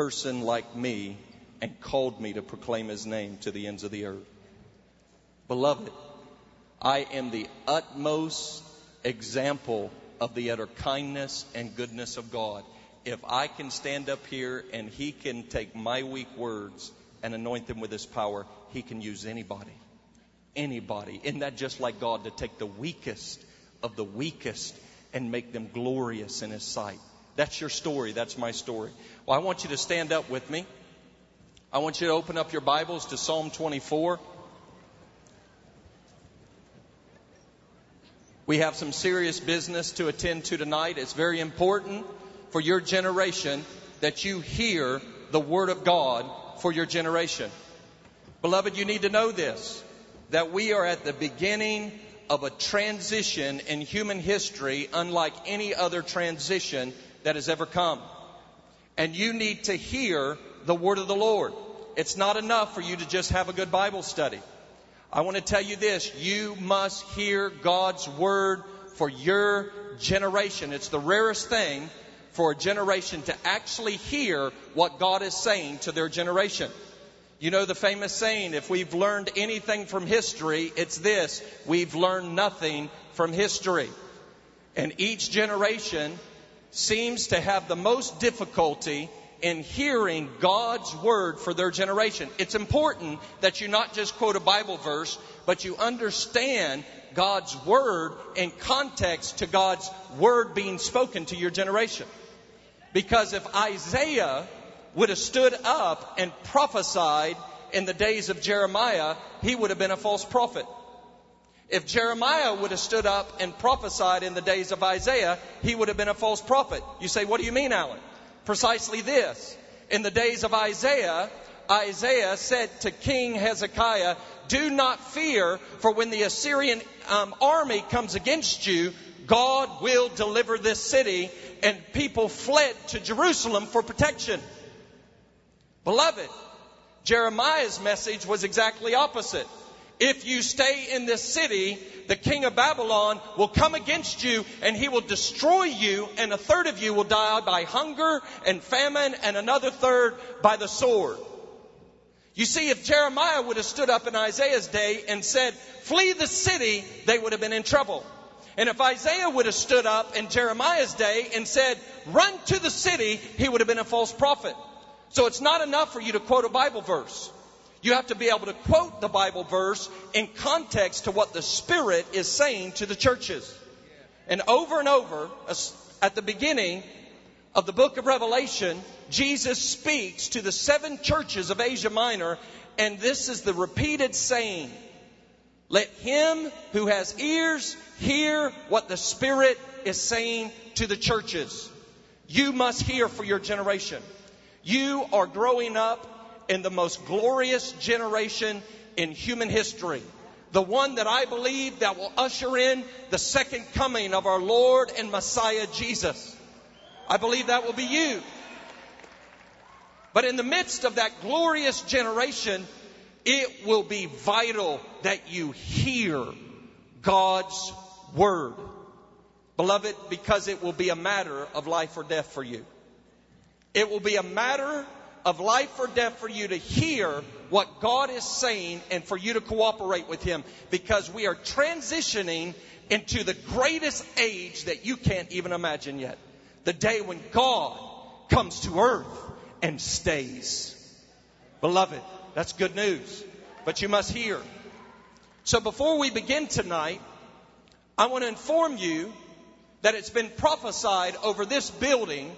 person like me and called me to proclaim his name to the ends of the earth. Beloved, I am the utmost example of the utter kindness and goodness of God. If I can stand up here and he can take my weak words and anoint them with his power, he can use anybody. Anybody. Isn't that just like God to take the weakest of the weakest and make them glorious in his sight? That's your story. That's my story. Well, I want you to stand up with me. I want you to open up your Bibles to Psalm 24. We have some serious business to attend to tonight. It's very important for your generation that you hear the Word of God for your generation. Beloved, you need to know this that we are at the beginning of a transition in human history unlike any other transition that has ever come. And you need to hear the word of the Lord. It's not enough for you to just have a good Bible study. I want to tell you this. You must hear God's word for your generation. It's the rarest thing for a generation to actually hear what God is saying to their generation. You know the famous saying, if we've learned anything from history, it's this. We've learned nothing from history. And each generation seems to have the most difficulty in hearing God's word for their generation. It's important that you not just quote a Bible verse, but you understand God's word in context to God's word being spoken to your generation. Because if Isaiah would have stood up and prophesied in the days of Jeremiah, he would have been a false prophet. If Jeremiah would have stood up and prophesied in the days of Isaiah, he would have been a false prophet. You say, what do you mean, Allen? precisely this. In the days of Isaiah, Isaiah said to King Hezekiah, Do not fear, for when the Assyrian um, army comes against you, God will deliver this city. And people fled to Jerusalem for protection. Beloved, Jeremiah's message was exactly opposite. If you stay in this city, the king of Babylon will come against you and he will destroy you, and a third of you will die by hunger and famine, and another third by the sword. You see, if Jeremiah would have stood up in Isaiah's day and said, Flee the city, they would have been in trouble. And if Isaiah would have stood up in Jeremiah's day and said, Run to the city, he would have been a false prophet. So it's not enough for you to quote a Bible verse. You have to be able to quote the Bible verse in context to what the Spirit is saying to the churches. And over and over, at the beginning of the book of Revelation, Jesus speaks to the seven churches of Asia Minor, and this is the repeated saying Let him who has ears hear what the Spirit is saying to the churches. You must hear for your generation. You are growing up in the most glorious generation in human history. The one that I believe that will usher in the second coming of our Lord and Messiah Jesus. I believe that will be you. But in the midst of that glorious generation, it will be vital that you hear God's word. Beloved, because it will be a matter of life or death for you. It will be a matter of life or death for you to hear what God is saying and for you to cooperate with Him because we are transitioning into the greatest age that you can't even imagine yet. The day when God comes to earth and stays. Beloved, that's good news, but you must hear. So before we begin tonight, I want to inform you that it's been prophesied over this building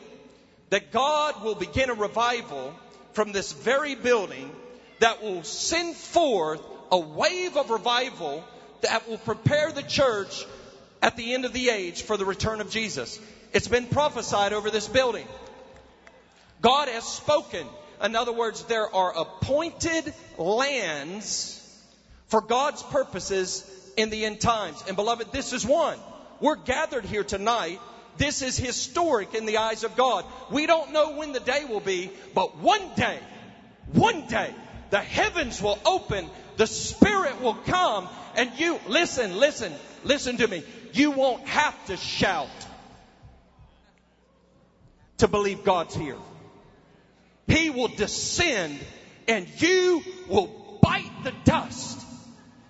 that God will begin a revival from this very building that will send forth a wave of revival that will prepare the church at the end of the age for the return of Jesus. It's been prophesied over this building. God has spoken. In other words, there are appointed lands for God's purposes in the end times. And beloved, this is one. We're gathered here tonight this is historic in the eyes of God. We don't know when the day will be, but one day, one day, the heavens will open, the Spirit will come, and you, listen, listen, listen to me. You won't have to shout to believe God's here. He will descend and you will bite the dust.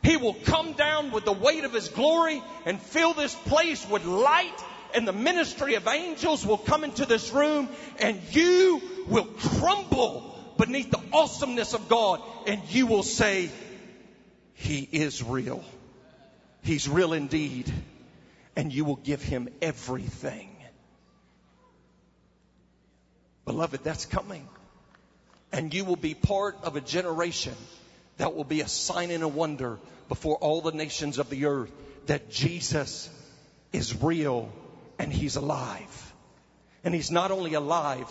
He will come down with the weight of His glory and fill this place with light and the ministry of angels will come into this room and you will crumble beneath the awesomeness of God and you will say, He is real. He's real indeed. And you will give Him everything. Beloved, that's coming. And you will be part of a generation that will be a sign and a wonder before all the nations of the earth that Jesus is real and he's alive. And he's not only alive,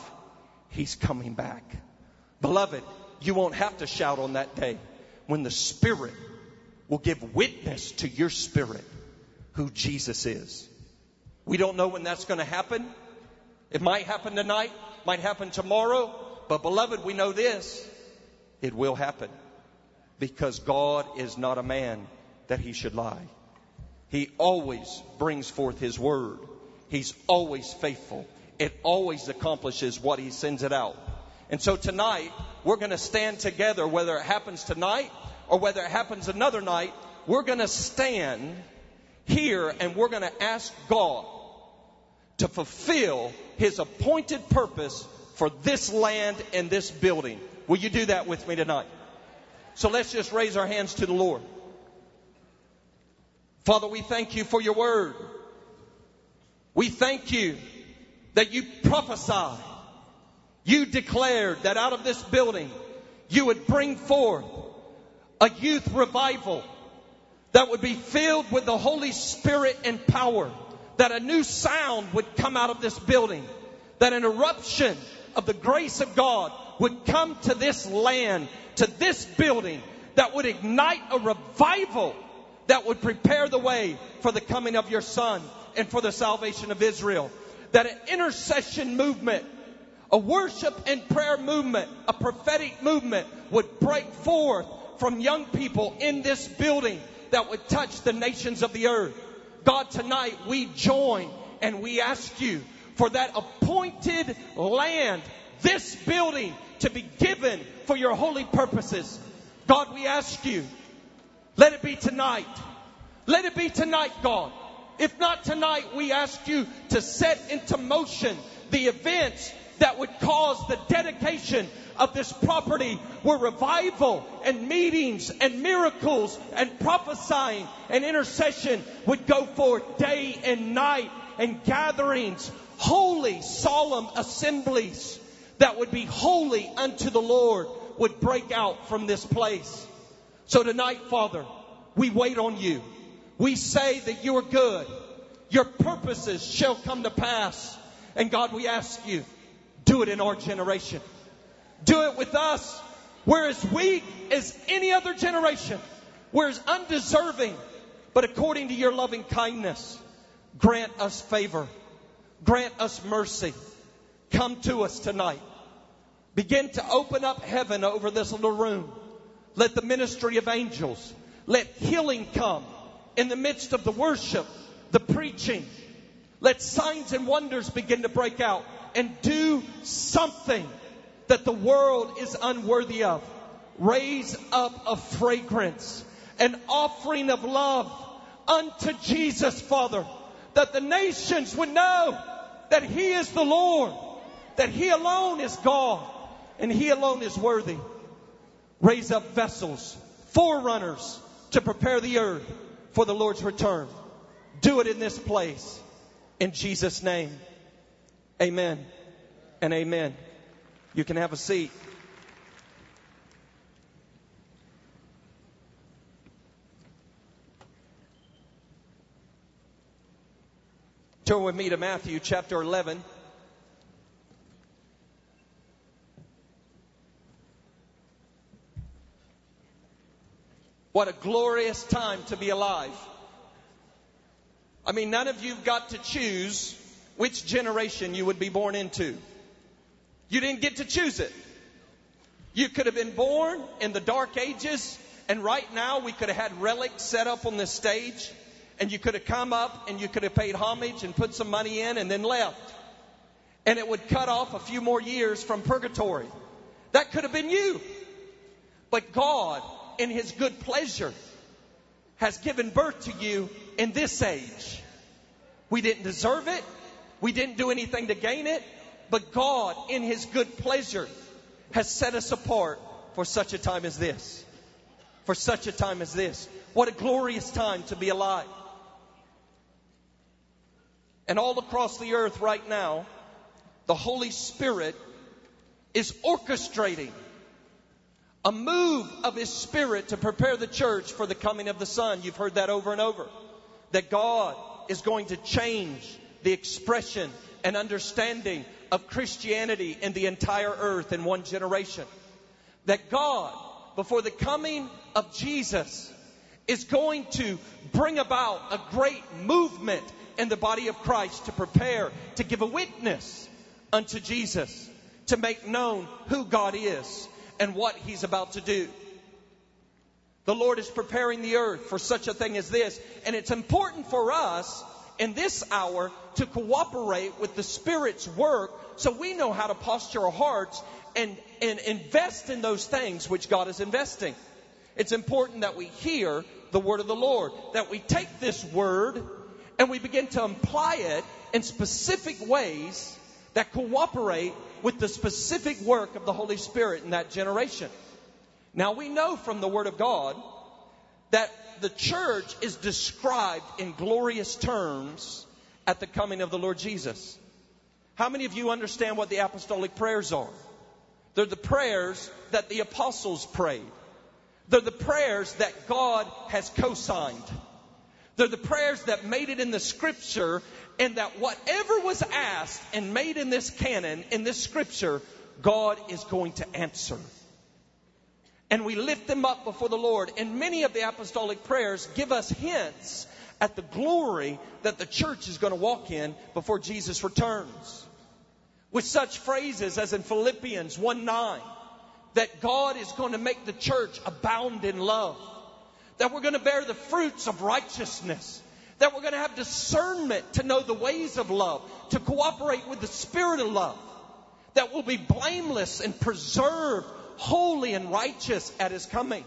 he's coming back. Beloved, you won't have to shout on that day when the Spirit will give witness to your spirit who Jesus is. We don't know when that's going to happen. It might happen tonight, might happen tomorrow, but beloved, we know this. It will happen because God is not a man that he should lie. He always brings forth his word. He's always faithful. It always accomplishes what he sends it out. And so tonight, we're going to stand together, whether it happens tonight or whether it happens another night. We're going to stand here and we're going to ask God to fulfill his appointed purpose for this land and this building. Will you do that with me tonight? So let's just raise our hands to the Lord. Father, we thank you for your word. We thank you that you prophesied. You declared that out of this building you would bring forth a youth revival that would be filled with the Holy Spirit and power. That a new sound would come out of this building. That an eruption of the grace of God would come to this land, to this building, that would ignite a revival that would prepare the way for the coming of your Son and for the salvation of Israel. That an intercession movement, a worship and prayer movement, a prophetic movement would break forth from young people in this building that would touch the nations of the earth. God, tonight we join and we ask you for that appointed land, this building to be given for your holy purposes. God, we ask you, let it be tonight. Let it be tonight, God. If not tonight, we ask you to set into motion the events that would cause the dedication of this property where revival and meetings and miracles and prophesying and intercession would go forth day and night and gatherings, holy, solemn assemblies that would be holy unto the Lord would break out from this place. So tonight, Father, we wait on you. We say that you are good. Your purposes shall come to pass. And God, we ask you, do it in our generation. Do it with us. We're as weak as any other generation. We're as undeserving. But according to your loving kindness, grant us favor. Grant us mercy. Come to us tonight. Begin to open up heaven over this little room. Let the ministry of angels, let healing come in the midst of the worship, the preaching. Let signs and wonders begin to break out and do something that the world is unworthy of. Raise up a fragrance, an offering of love unto Jesus, Father, that the nations would know that He is the Lord, that He alone is God, and He alone is worthy. Raise up vessels, forerunners to prepare the earth for the Lord's return. Do it in this place. In Jesus' name. Amen and amen. You can have a seat. Turn with me to Matthew chapter 11. What a glorious time to be alive. I mean, none of you've got to choose which generation you would be born into. You didn't get to choose it. You could have been born in the dark ages, and right now we could have had relics set up on this stage, and you could have come up and you could have paid homage and put some money in and then left. And it would cut off a few more years from purgatory. That could have been you. But God, in His good pleasure, has given birth to you in this age. We didn't deserve it. We didn't do anything to gain it. But God, in His good pleasure, has set us apart for such a time as this. For such a time as this. What a glorious time to be alive. And all across the earth right now, the Holy Spirit is orchestrating a move of His Spirit to prepare the church for the coming of the Son. You've heard that over and over. That God is going to change the expression and understanding of Christianity in the entire earth in one generation. That God, before the coming of Jesus, is going to bring about a great movement in the body of Christ to prepare to give a witness unto Jesus, to make known who God is and what He's about to do. The Lord is preparing the earth for such a thing as this, and it's important for us in this hour to cooperate with the Spirit's work so we know how to posture our hearts and, and invest in those things which God is investing. It's important that we hear the word of the Lord, that we take this word and we begin to apply it in specific ways that cooperate with the specific work of the Holy Spirit in that generation. Now we know from the Word of God that the church is described in glorious terms at the coming of the Lord Jesus. How many of you understand what the apostolic prayers are? They're the prayers that the apostles prayed. They're the prayers that God has co-signed. They're the prayers that made it in the scripture and that whatever was asked and made in this canon, in this scripture, God is going to answer. And we lift them up before the Lord. And many of the apostolic prayers give us hints at the glory that the church is going to walk in before Jesus returns. With such phrases as in Philippians 1 9, that God is going to make the church abound in love that we're going to bear the fruits of righteousness, that we're going to have discernment to know the ways of love, to cooperate with the spirit of love, that we'll be blameless and preserved, holy and righteous at his coming.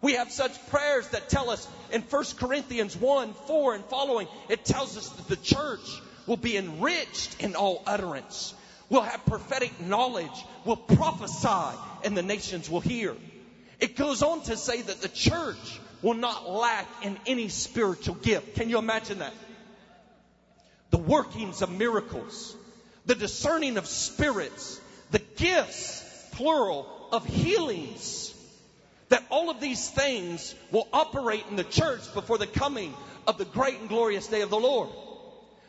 We have such prayers that tell us in 1 Corinthians 1 4 and following, it tells us that the church will be enriched in all utterance. We'll have prophetic knowledge. We'll prophesy and the nations will hear. It goes on to say that the church will not lack in any spiritual gift. Can you imagine that? The workings of miracles, the discerning of spirits, the gifts, plural, of healings. That all of these things will operate in the church before the coming of the great and glorious day of the Lord.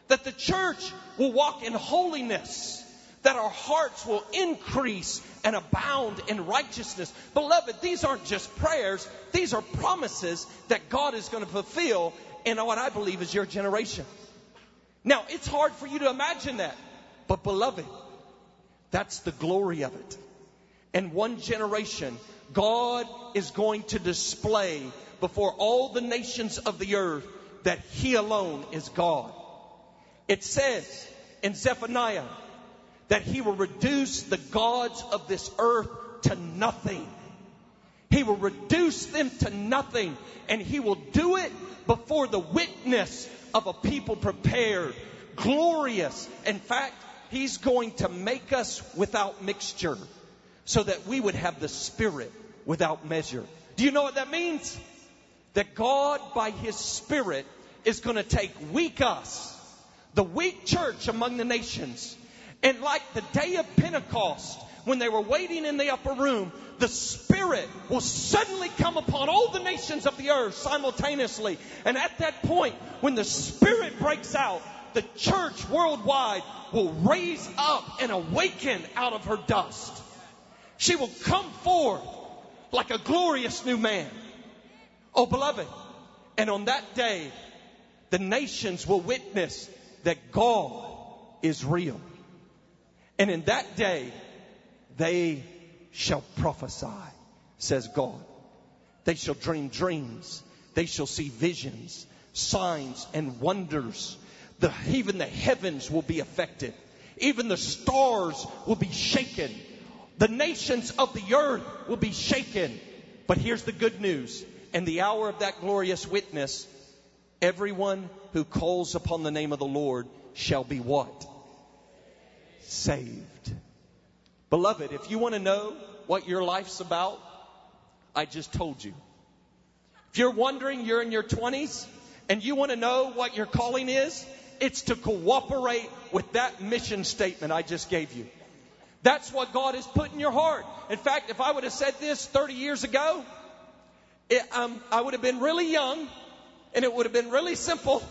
That the church will walk in holiness that our hearts will increase and abound in righteousness. Beloved, these aren't just prayers, these are promises that God is going to fulfill in what I believe is your generation. Now, it's hard for you to imagine that, but beloved, that's the glory of it. In one generation, God is going to display before all the nations of the earth that He alone is God. It says in Zephaniah that he will reduce the gods of this earth to nothing. He will reduce them to nothing and he will do it before the witness of a people prepared, glorious. In fact, he's going to make us without mixture so that we would have the spirit without measure. Do you know what that means? That God by his spirit is going to take weak us, the weak church among the nations, and like the day of Pentecost, when they were waiting in the upper room, the Spirit will suddenly come upon all the nations of the earth simultaneously. And at that point, when the Spirit breaks out, the church worldwide will raise up and awaken out of her dust. She will come forth like a glorious new man. Oh, beloved. And on that day, the nations will witness that God is real. And in that day, they shall prophesy, says God. They shall dream dreams. They shall see visions, signs, and wonders. The, even the heavens will be affected. Even the stars will be shaken. The nations of the earth will be shaken. But here's the good news. In the hour of that glorious witness, everyone who calls upon the name of the Lord shall be what? Saved. Beloved, if you want to know what your life's about, I just told you. If you're wondering, you're in your 20s, and you want to know what your calling is, it's to cooperate with that mission statement I just gave you. That's what God has put in your heart. In fact, if I would have said this 30 years ago, it, um, I would have been really young and it would have been really simple.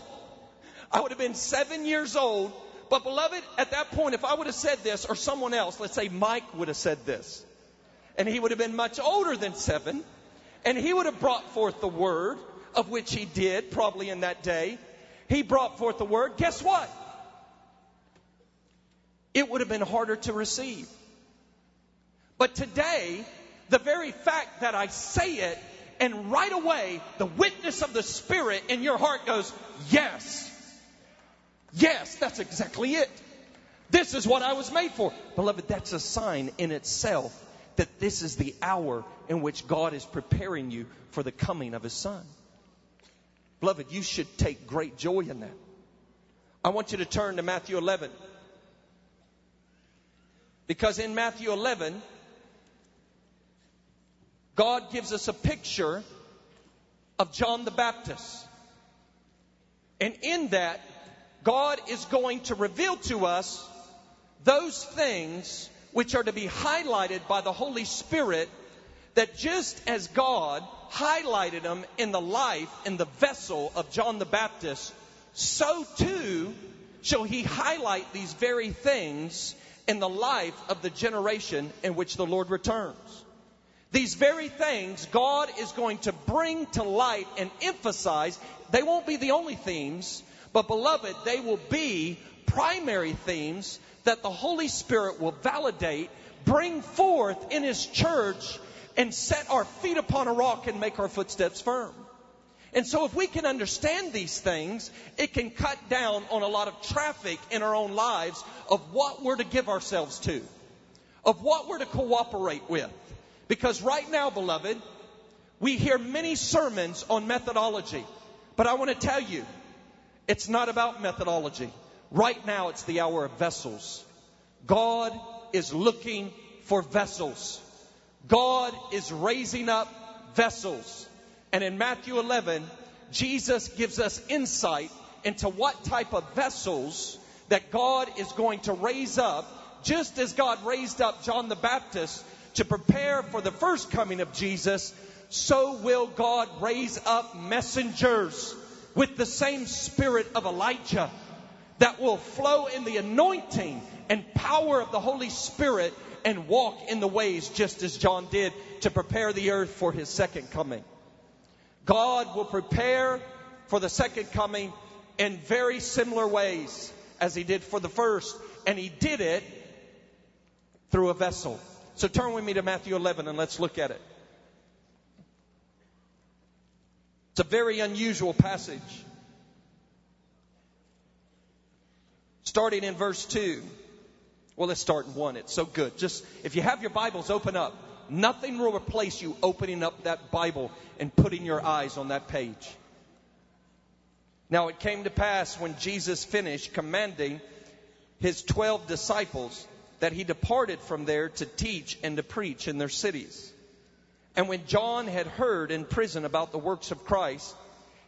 I would have been seven years old. But beloved, at that point, if I would have said this or someone else, let's say Mike would have said this, and he would have been much older than seven, and he would have brought forth the word, of which he did probably in that day. He brought forth the word. Guess what? it would have been harder to receive. But today, the very fact that I say it, and right away, the witness of the Spirit in your heart goes, Yes. Yes, that's exactly it. This is what I was made for. Beloved, that's a sign in itself that this is the hour in which God is preparing you for the coming of His Son. Beloved, you should take great joy in that. I want you to turn to Matthew 11. Because in Matthew 11, God gives us a picture of John the Baptist. And in that, God is going to reveal to us those things which are to be highlighted by the Holy Spirit that just as God highlighted them in the life, in the vessel of John the Baptist, so too shall he highlight these very things in the life of the generation in which the Lord returns. These very things God is going to bring to light and emphasize. They won't be the only themes, but beloved, they will be primary themes that the Holy Spirit will validate, bring forth in His church, and set our feet upon a rock and make our footsteps firm. And so if we can understand these things, it can cut down on a lot of traffic in our own lives of what we're to give ourselves to, of what we're to cooperate with. Because right now, beloved, we hear many sermons on methodology. But I want to tell you, it's not about methodology. Right now, it's the hour of vessels. God is looking for vessels. God is raising up vessels. And in Matthew 11, Jesus gives us insight into what type of vessels that God is going to raise up, just as God raised up John the Baptist to prepare for the first coming of Jesus, so will God raise up messengers with the same spirit of Elijah that will flow in the anointing and power of the Holy Spirit and walk in the ways just as John did to prepare the earth for his second coming. God will prepare for the second coming in very similar ways as he did for the first. And he did it through a vessel. So turn with me to Matthew 11 and let's look at it. It's a very unusual passage. Starting in verse 2. Well, let's start in 1. It's so good. Just, if you have your Bibles, open up. Nothing will replace you opening up that Bible and putting your eyes on that page. Now it came to pass when Jesus finished commanding his twelve disciples that he departed from there to teach and to preach in their cities. And when John had heard in prison about the works of Christ,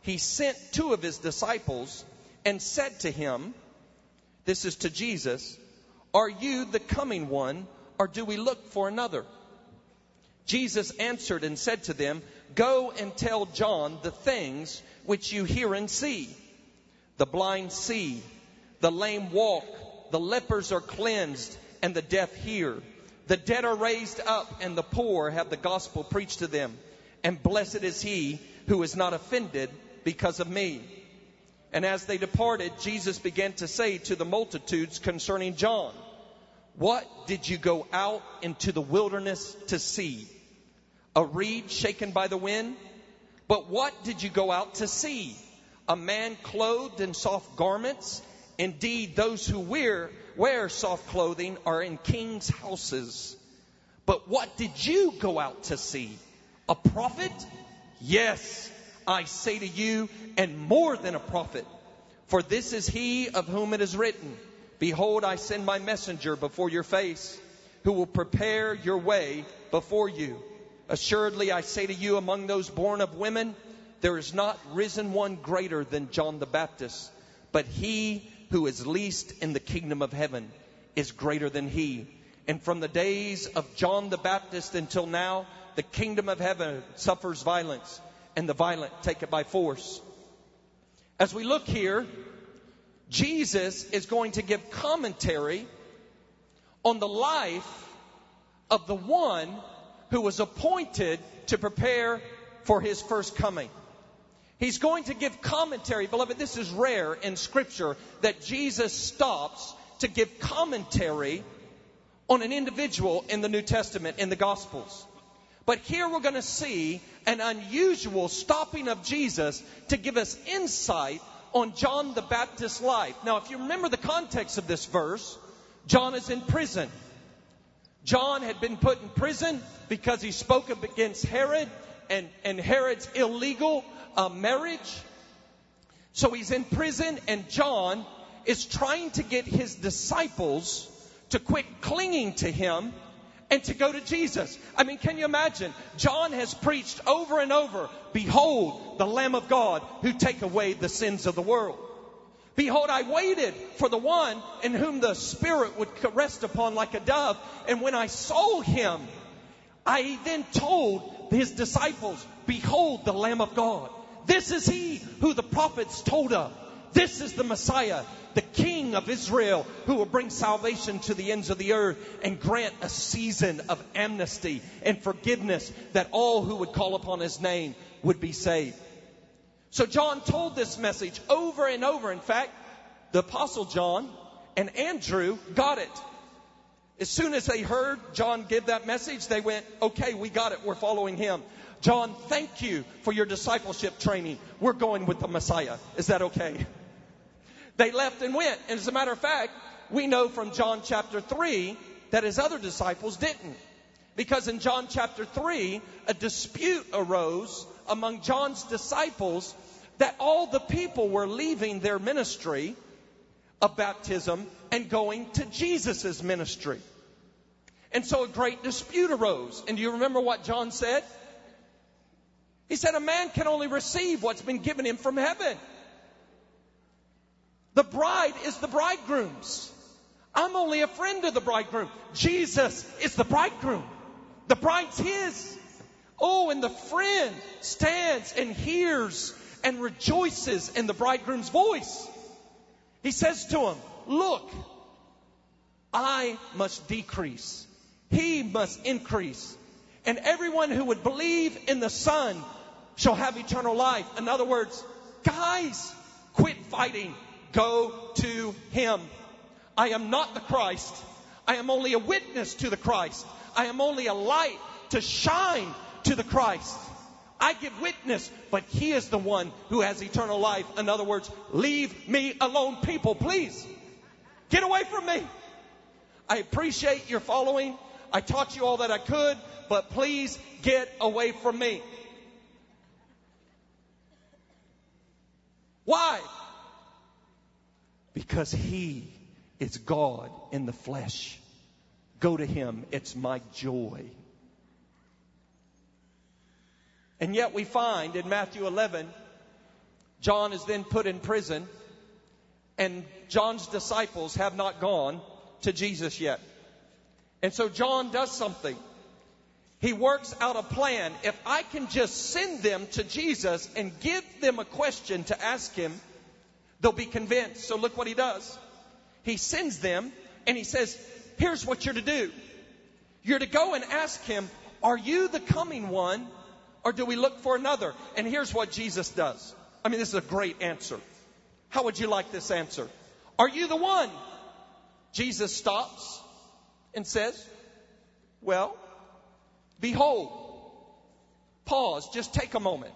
he sent two of his disciples and said to him, This is to Jesus, Are you the coming one, or do we look for another? Jesus answered and said to them, Go and tell John the things which you hear and see. The blind see, the lame walk, the lepers are cleansed, and the deaf hear. The dead are raised up, and the poor have the gospel preached to them. And blessed is he who is not offended because of me. And as they departed, Jesus began to say to the multitudes concerning John, What did you go out into the wilderness to see? a reed shaken by the wind? But what did you go out to see? A man clothed in soft garments? Indeed, those who wear, wear soft clothing are in king's houses. But what did you go out to see? A prophet? Yes, I say to you, and more than a prophet. For this is he of whom it is written, Behold, I send my messenger before your face, who will prepare your way before you. Assuredly, I say to you, among those born of women, there is not risen one greater than John the Baptist, but he who is least in the kingdom of heaven is greater than he. And from the days of John the Baptist until now, the kingdom of heaven suffers violence, and the violent take it by force. As we look here, Jesus is going to give commentary on the life of the one who was appointed to prepare for his first coming. He's going to give commentary. Beloved, this is rare in scripture that Jesus stops to give commentary on an individual in the New Testament, in the Gospels. But here we're going to see an unusual stopping of Jesus to give us insight on John the Baptist's life. Now, if you remember the context of this verse, John is in prison. John had been put in prison because he spoke against Herod and, and Herod's illegal uh, marriage. So he's in prison, and John is trying to get his disciples to quit clinging to him and to go to Jesus. I mean, can you imagine? John has preached over and over, Behold, the Lamb of God who take away the sins of the world. Behold, I waited for the one in whom the Spirit would rest upon like a dove. And when I saw him, I then told his disciples, Behold, the Lamb of God this is he who the prophets told of. This is the Messiah, the King of Israel, who will bring salvation to the ends of the earth and grant a season of amnesty and forgiveness that all who would call upon his name would be saved. So John told this message over and over. In fact, the apostle John and Andrew got it. As soon as they heard John give that message, they went, okay, we got it. We're following him. John, thank you for your discipleship training. We're going with the Messiah. Is that okay? They left and went. And as a matter of fact, we know from John chapter 3 that his other disciples didn't. Because in John chapter 3, a dispute arose among John's disciples that all the people were leaving their ministry of baptism and going to Jesus' ministry. And so a great dispute arose. And do you remember what John said? He said, A man can only receive what's been given him from heaven. The bride is the bridegroom's. I'm only a friend of the bridegroom. Jesus is the bridegroom. The bride's his. Oh, and the friend stands and hears and rejoices in the bridegroom's voice. He says to him, Look, I must decrease. He must increase. And everyone who would believe in the Son shall have eternal life. In other words, guys, quit fighting. Go to Him. I am not the Christ. I am only a witness to the Christ. I am only a light to shine to the Christ. I give witness, but He is the one who has eternal life. In other words, leave me alone, people, please. Get away from me. I appreciate your following. I taught you all that I could, but please get away from me. Why? Because He is God in the flesh. Go to Him. It's my joy. And yet we find in Matthew 11, John is then put in prison, and John's disciples have not gone to Jesus yet. And so John does something. He works out a plan. If I can just send them to Jesus and give them a question to ask him, they'll be convinced. So look what he does. He sends them and he says, here's what you're to do. You're to go and ask him, are you the coming one or do we look for another? And here's what Jesus does. I mean, this is a great answer. How would you like this answer? Are you the one? Jesus stops and says, well, Behold. Pause. Just take a moment.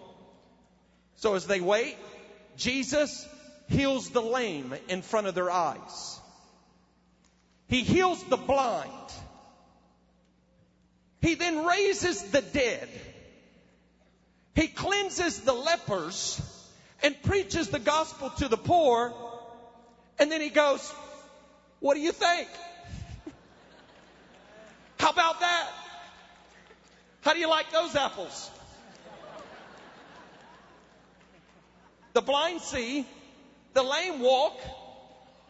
So as they wait, Jesus heals the lame in front of their eyes. He heals the blind. He then raises the dead. He cleanses the lepers and preaches the gospel to the poor. And then he goes, What do you think? How about that? How do you like those apples? The blind see, the lame walk,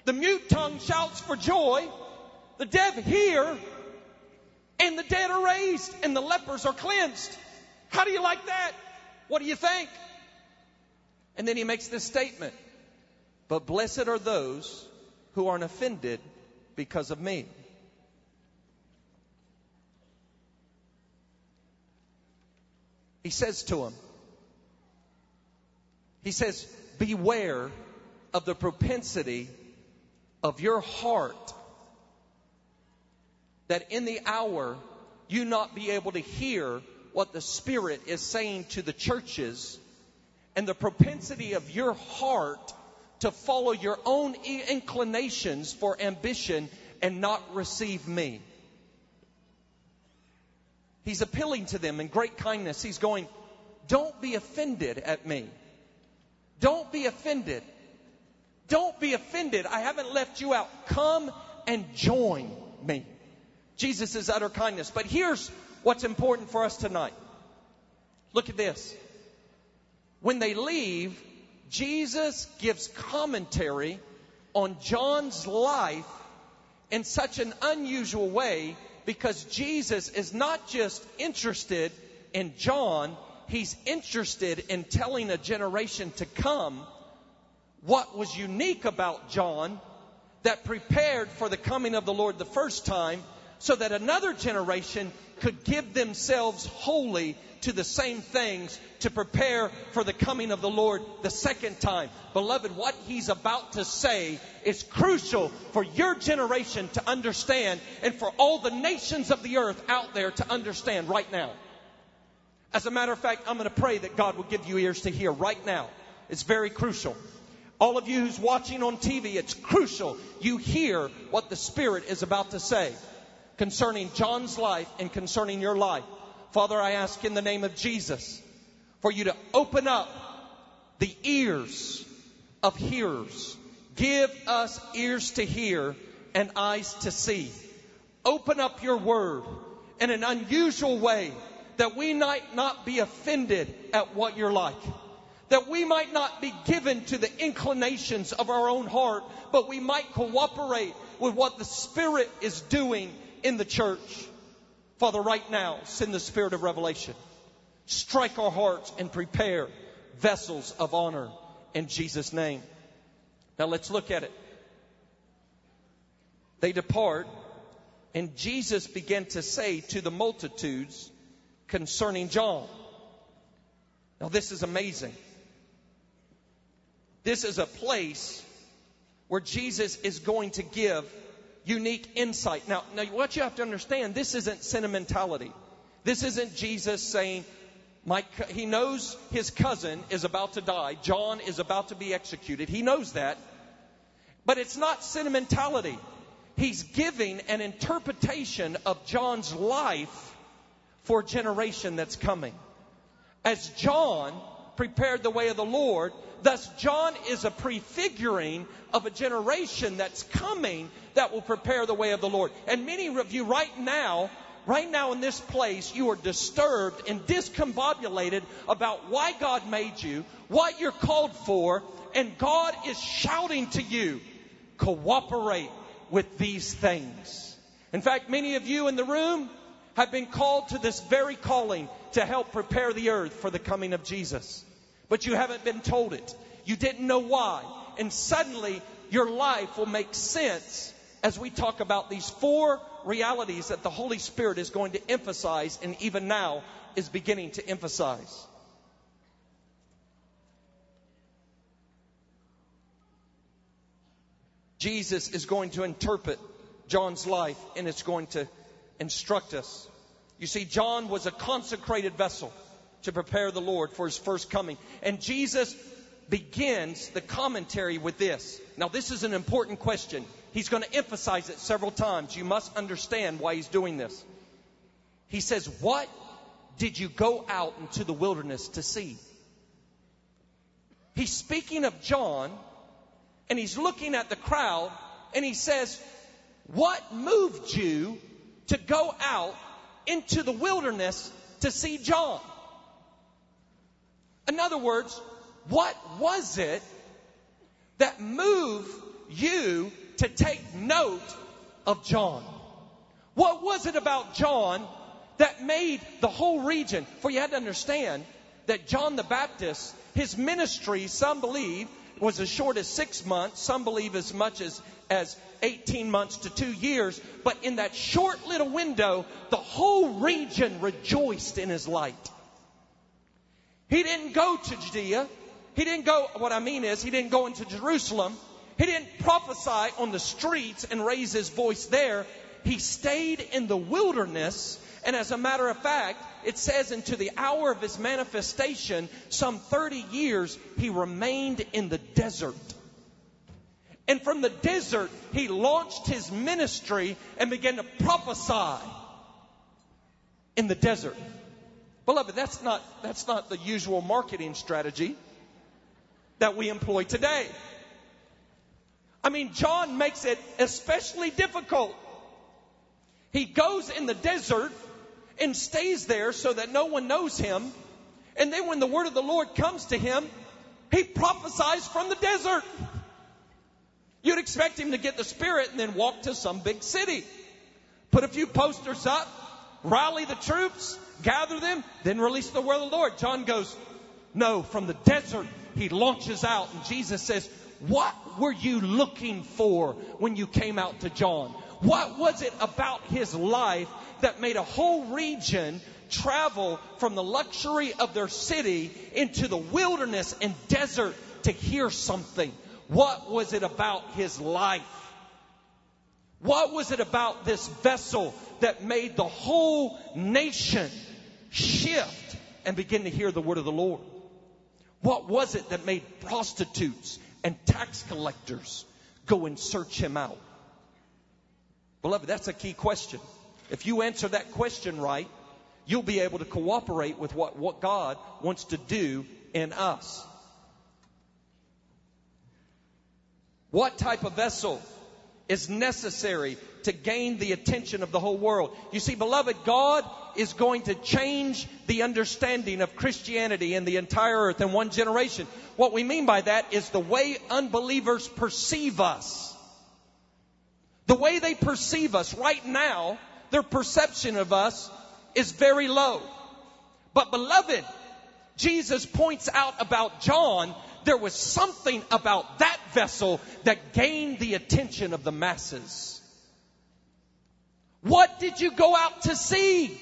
the mute tongue shouts for joy, the deaf hear, and the dead are raised, and the lepers are cleansed. How do you like that? What do you think? And then he makes this statement But blessed are those who aren't offended because of me. He says to him, He says, Beware of the propensity of your heart that in the hour you not be able to hear what the Spirit is saying to the churches and the propensity of your heart to follow your own inclinations for ambition and not receive me. He's appealing to them in great kindness. He's going, Don't be offended at me. Don't be offended. Don't be offended. I haven't left you out. Come and join me. Jesus' is utter kindness. But here's what's important for us tonight. Look at this. When they leave, Jesus gives commentary on John's life in such an unusual way because Jesus is not just interested in John, he's interested in telling a generation to come what was unique about John that prepared for the coming of the Lord the first time so that another generation could give themselves wholly to the same things to prepare for the coming of the Lord the second time. Beloved, what he's about to say is crucial for your generation to understand and for all the nations of the earth out there to understand right now. As a matter of fact, I'm going to pray that God will give you ears to hear right now. It's very crucial. All of you who's watching on TV, it's crucial you hear what the Spirit is about to say concerning John's life and concerning your life. Father, I ask in the name of Jesus for you to open up the ears of hearers. Give us ears to hear and eyes to see. Open up your word in an unusual way that we might not be offended at what you're like. That we might not be given to the inclinations of our own heart, but we might cooperate with what the Spirit is doing in the church. Father, right now, send the spirit of revelation. Strike our hearts and prepare vessels of honor in Jesus' name. Now let's look at it. They depart, and Jesus began to say to the multitudes concerning John. Now, this is amazing. This is a place where Jesus is going to give unique insight. Now, now what you have to understand, this isn't sentimentality. This isn't Jesus saying, my, he knows his cousin is about to die. John is about to be executed. He knows that. But it's not sentimentality. He's giving an interpretation of John's life for a generation that's coming. As John prepared the way of the Lord, thus John is a prefiguring of a generation that's coming that will prepare the way of the Lord. And many of you right now, right now in this place, you are disturbed and discombobulated about why God made you, what you're called for, and God is shouting to you, cooperate with these things. In fact, many of you in the room have been called to this very calling to help prepare the earth for the coming of Jesus. But you haven't been told it. You didn't know why. And suddenly your life will make sense as we talk about these four realities that the Holy Spirit is going to emphasize and even now is beginning to emphasize. Jesus is going to interpret John's life and it's going to instruct us. You see, John was a consecrated vessel to prepare the Lord for his first coming. And Jesus begins the commentary with this. Now, this is an important question. He's going to emphasize it several times. You must understand why he's doing this. He says, What did you go out into the wilderness to see? He's speaking of John and he's looking at the crowd and he says, What moved you to go out into the wilderness to see John? In other words, what was it that moved you to take note of John? What was it about John that made the whole region? For you had to understand that John the Baptist, his ministry, some believe, was as short as six months, some believe as much as, as 18 months to two years. But in that short little window, the whole region rejoiced in his light. He didn't go to Judea. He didn't go, what I mean is, he didn't go into Jerusalem. He didn't prophesy on the streets and raise his voice there. He stayed in the wilderness. And as a matter of fact, it says into the hour of his manifestation, some 30 years, he remained in the desert. And from the desert, he launched his ministry and began to prophesy in the desert. Beloved, that's not, that's not the usual marketing strategy that we employ today. I mean, John makes it especially difficult. He goes in the desert and stays there so that no one knows him. And then when the word of the Lord comes to him, he prophesies from the desert. You'd expect him to get the Spirit and then walk to some big city. Put a few posters up, rally the troops, gather them, then release the word of the Lord. John goes, No, from the desert, he launches out. And Jesus says, What were you looking for when you came out to John? What was it about his life that made a whole region travel from the luxury of their city into the wilderness and desert to hear something? What was it about his life? What was it about this vessel that made the whole nation shift and begin to hear the word of the Lord? What was it that made prostitutes and tax collectors go and search him out? Beloved, that's a key question. If you answer that question right, you'll be able to cooperate with what, what God wants to do in us. What type of vessel is necessary to gain the attention of the whole world? You see, beloved, God is going to change the understanding of Christianity in the entire earth in one generation. What we mean by that is the way unbelievers perceive us. The way they perceive us right now, their perception of us is very low. But beloved, Jesus points out about John, there was something about that vessel that gained the attention of the masses. What did you go out to see?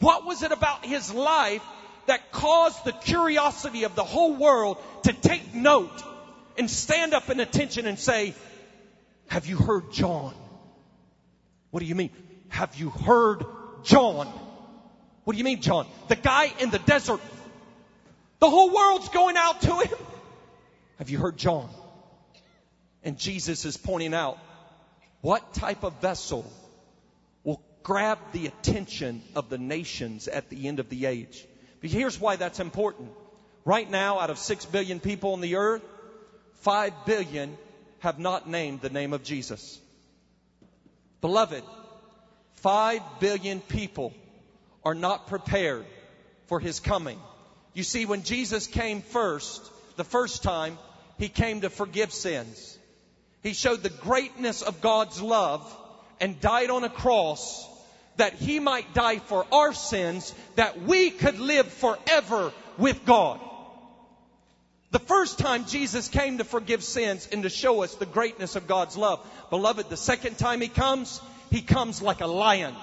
What was it about his life that caused the curiosity of the whole world to take note and stand up in attention and say, have you heard John? What do you mean? Have you heard John? What do you mean, John? The guy in the desert. The whole world's going out to him. Have you heard John? And Jesus is pointing out what type of vessel will grab the attention of the nations at the end of the age. But here's why that's important. Right now, out of six billion people on the earth, five billion have not named the name of Jesus. Beloved, five billion people are not prepared for his coming. You see, when Jesus came first, the first time, he came to forgive sins. He showed the greatness of God's love and died on a cross that he might die for our sins, that we could live forever with God. The first time Jesus came to forgive sins and to show us the greatness of God's love. Beloved, the second time he comes, he comes like a lion.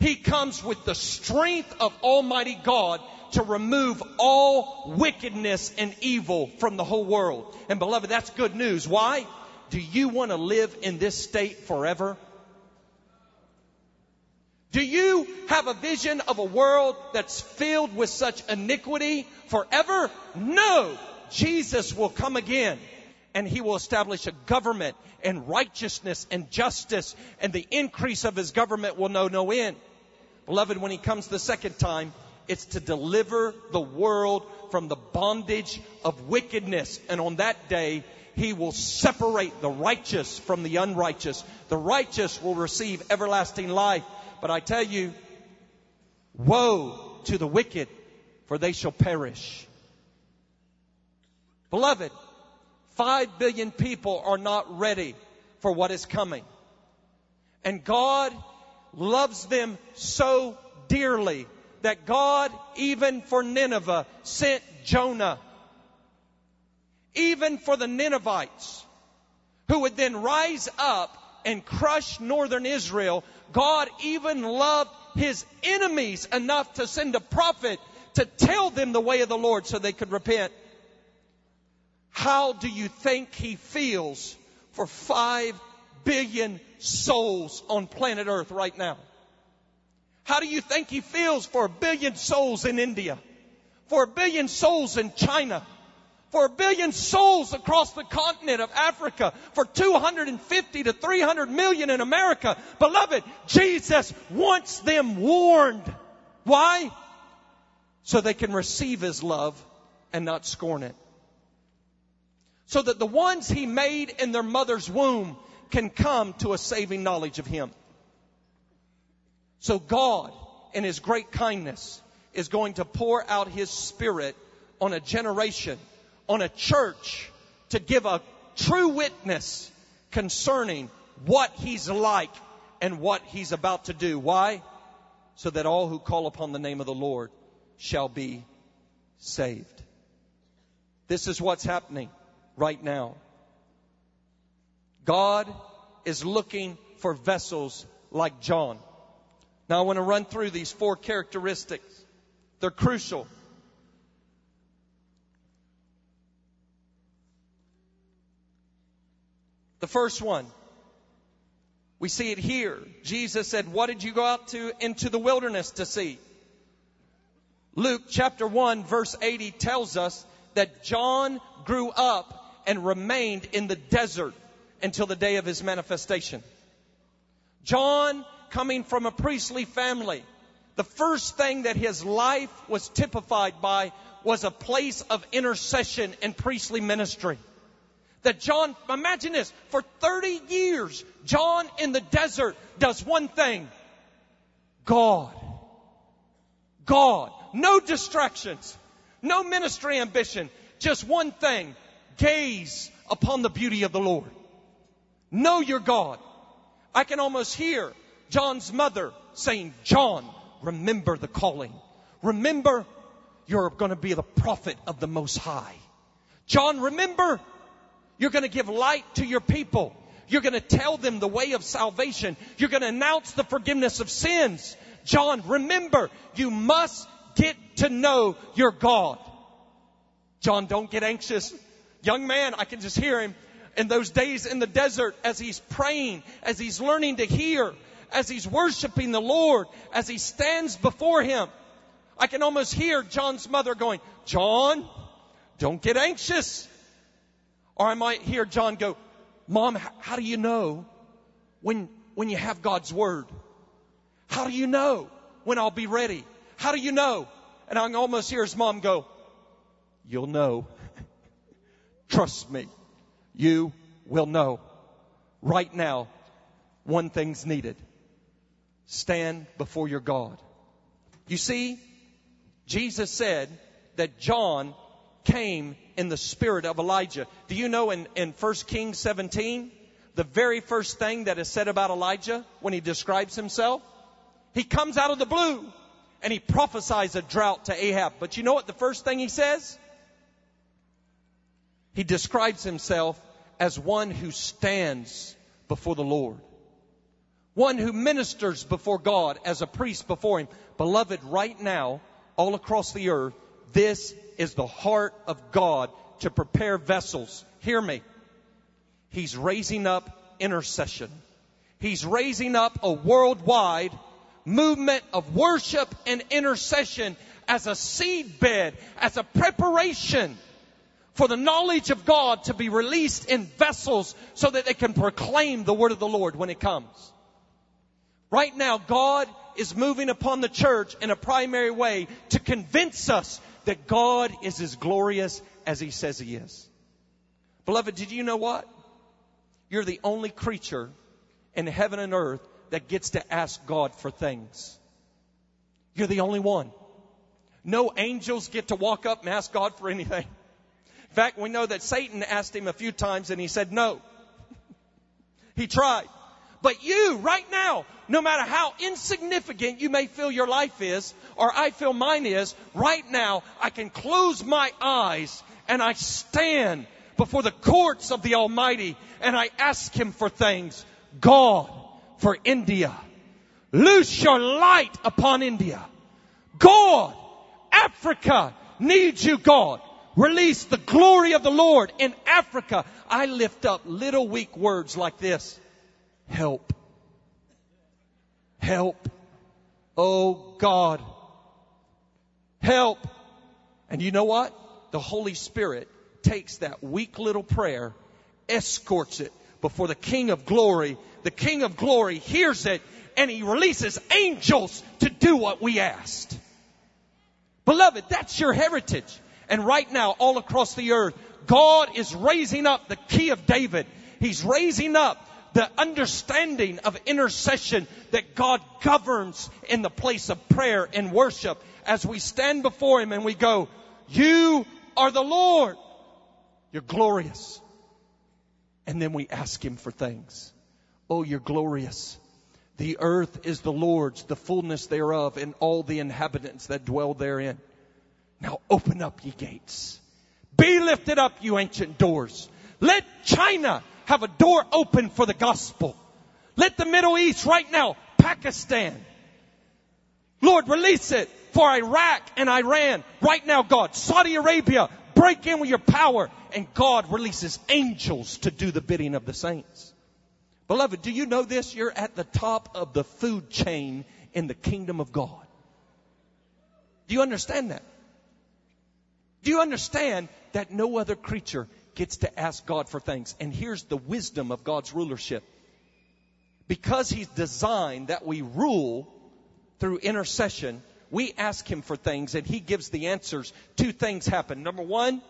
He comes with the strength of Almighty God to remove all wickedness and evil from the whole world. And beloved, that's good news. Why? Do you want to live in this state forever? Do you have a vision of a world that's filled with such iniquity forever? No. Jesus will come again and he will establish a government and righteousness and justice and the increase of his government will know no end. Beloved, when he comes the second time, it's to deliver the world from the bondage of wickedness. And on that day, he will separate the righteous from the unrighteous. The righteous will receive everlasting life. But I tell you, woe to the wicked, for they shall perish. Beloved, five billion people are not ready for what is coming. And God loves them so dearly that God, even for Nineveh, sent Jonah. Even for the Ninevites, who would then rise up and crush northern Israel, God even loved his enemies enough to send a prophet to tell them the way of the Lord so they could repent. How do you think he feels for five billion souls on planet earth right now? How do you think he feels for a billion souls in India? For a billion souls in China? For a billion souls across the continent of Africa? For 250 to 300 million in America? Beloved, Jesus wants them warned. Why? So they can receive his love and not scorn it. So that the ones he made in their mother's womb can come to a saving knowledge of him. So God, in His great kindness, is going to pour out His Spirit on a generation, on a church, to give a true witness concerning what He's like and what He's about to do. Why? So that all who call upon the name of the Lord shall be saved. This is what's happening right now. God is looking for vessels like John. Now I want to run through these four characteristics. They're crucial. The first one, we see it here. Jesus said, what did you go out to into the wilderness to see? Luke chapter 1 verse 80 tells us that John grew up and remained in the desert until the day of his manifestation. John coming from a priestly family, the first thing that his life was typified by was a place of intercession and priestly ministry. That John, imagine this, for 30 years, John in the desert does one thing. God. God. No distractions. No ministry ambition. Just one thing. Gaze upon the beauty of the Lord. Know your God. I can almost hear John's mother saying, John, remember the calling. Remember, you're going to be the prophet of the Most High. John, remember, you're going to give light to your people. You're going to tell them the way of salvation. You're going to announce the forgiveness of sins. John, remember, you must get to know your God. John, don't get anxious. Young man, I can just hear him in those days in the desert as he's praying, as he's learning to hear, as he's worshiping the Lord, as he stands before him. I can almost hear John's mother going, John, don't get anxious. Or I might hear John go, Mom, how do you know when, when you have God's Word? How do you know when I'll be ready? How do you know? And I can almost hear his mom go, You'll know. Trust me. You will know. Right now, one thing's needed stand before your God. You see, Jesus said that John came in the spirit of Elijah. Do you know in, in 1 Kings 17, the very first thing that is said about Elijah when he describes himself? He comes out of the blue and he prophesies a drought to Ahab. But you know what the first thing he says? He describes himself as one who stands before the Lord one who ministers before God as a priest before Him. Beloved, right now, all across the earth, this is the heart of God to prepare vessels. Hear me. He's raising up intercession. He's raising up a worldwide movement of worship and intercession as a seedbed, as a preparation for the knowledge of God to be released in vessels so that they can proclaim the word of the Lord when it comes. Right now, God is moving upon the church in a primary way to convince us that God is as glorious as He says He is. Beloved, did you know what? You're the only creature in heaven and earth that gets to ask God for things. You're the only one. No angels get to walk up and ask God for anything. In fact, we know that Satan asked him a few times and he said no. he tried. But you, right now, no matter how insignificant you may feel your life is, or I feel mine is, right now, I can close my eyes and I stand before the courts of the Almighty and I ask Him for things. God, for India. Loose your light upon India. God, Africa needs you, God. Release the glory of the Lord in Africa. I lift up little weak words like this. Help. Help. Oh God. Help. And you know what? The Holy Spirit takes that weak little prayer, escorts it before the King of glory. The King of glory hears it and he releases angels to do what we asked. Beloved, that's your heritage. And right now, all across the earth, God is raising up the key of David. He's raising up the understanding of intercession that God governs in the place of prayer and worship as we stand before Him and we go, You are the Lord. You're glorious. And then we ask Him for things. Oh, you're glorious. The earth is the Lord's, the fullness thereof, and all the inhabitants that dwell therein. Now open up ye gates. Be lifted up, you ancient doors. Let China have a door open for the gospel. Let the Middle East right now, Pakistan, Lord, release it for Iraq and Iran right now, God. Saudi Arabia, break in with your power. And God releases angels to do the bidding of the saints. Beloved, do you know this? You're at the top of the food chain in the kingdom of God. Do you understand that? Do you understand that no other creature gets to ask God for things. And here's the wisdom of God's rulership. Because He's designed that we rule through intercession, we ask Him for things and He gives the answers. Two things happen. Number one,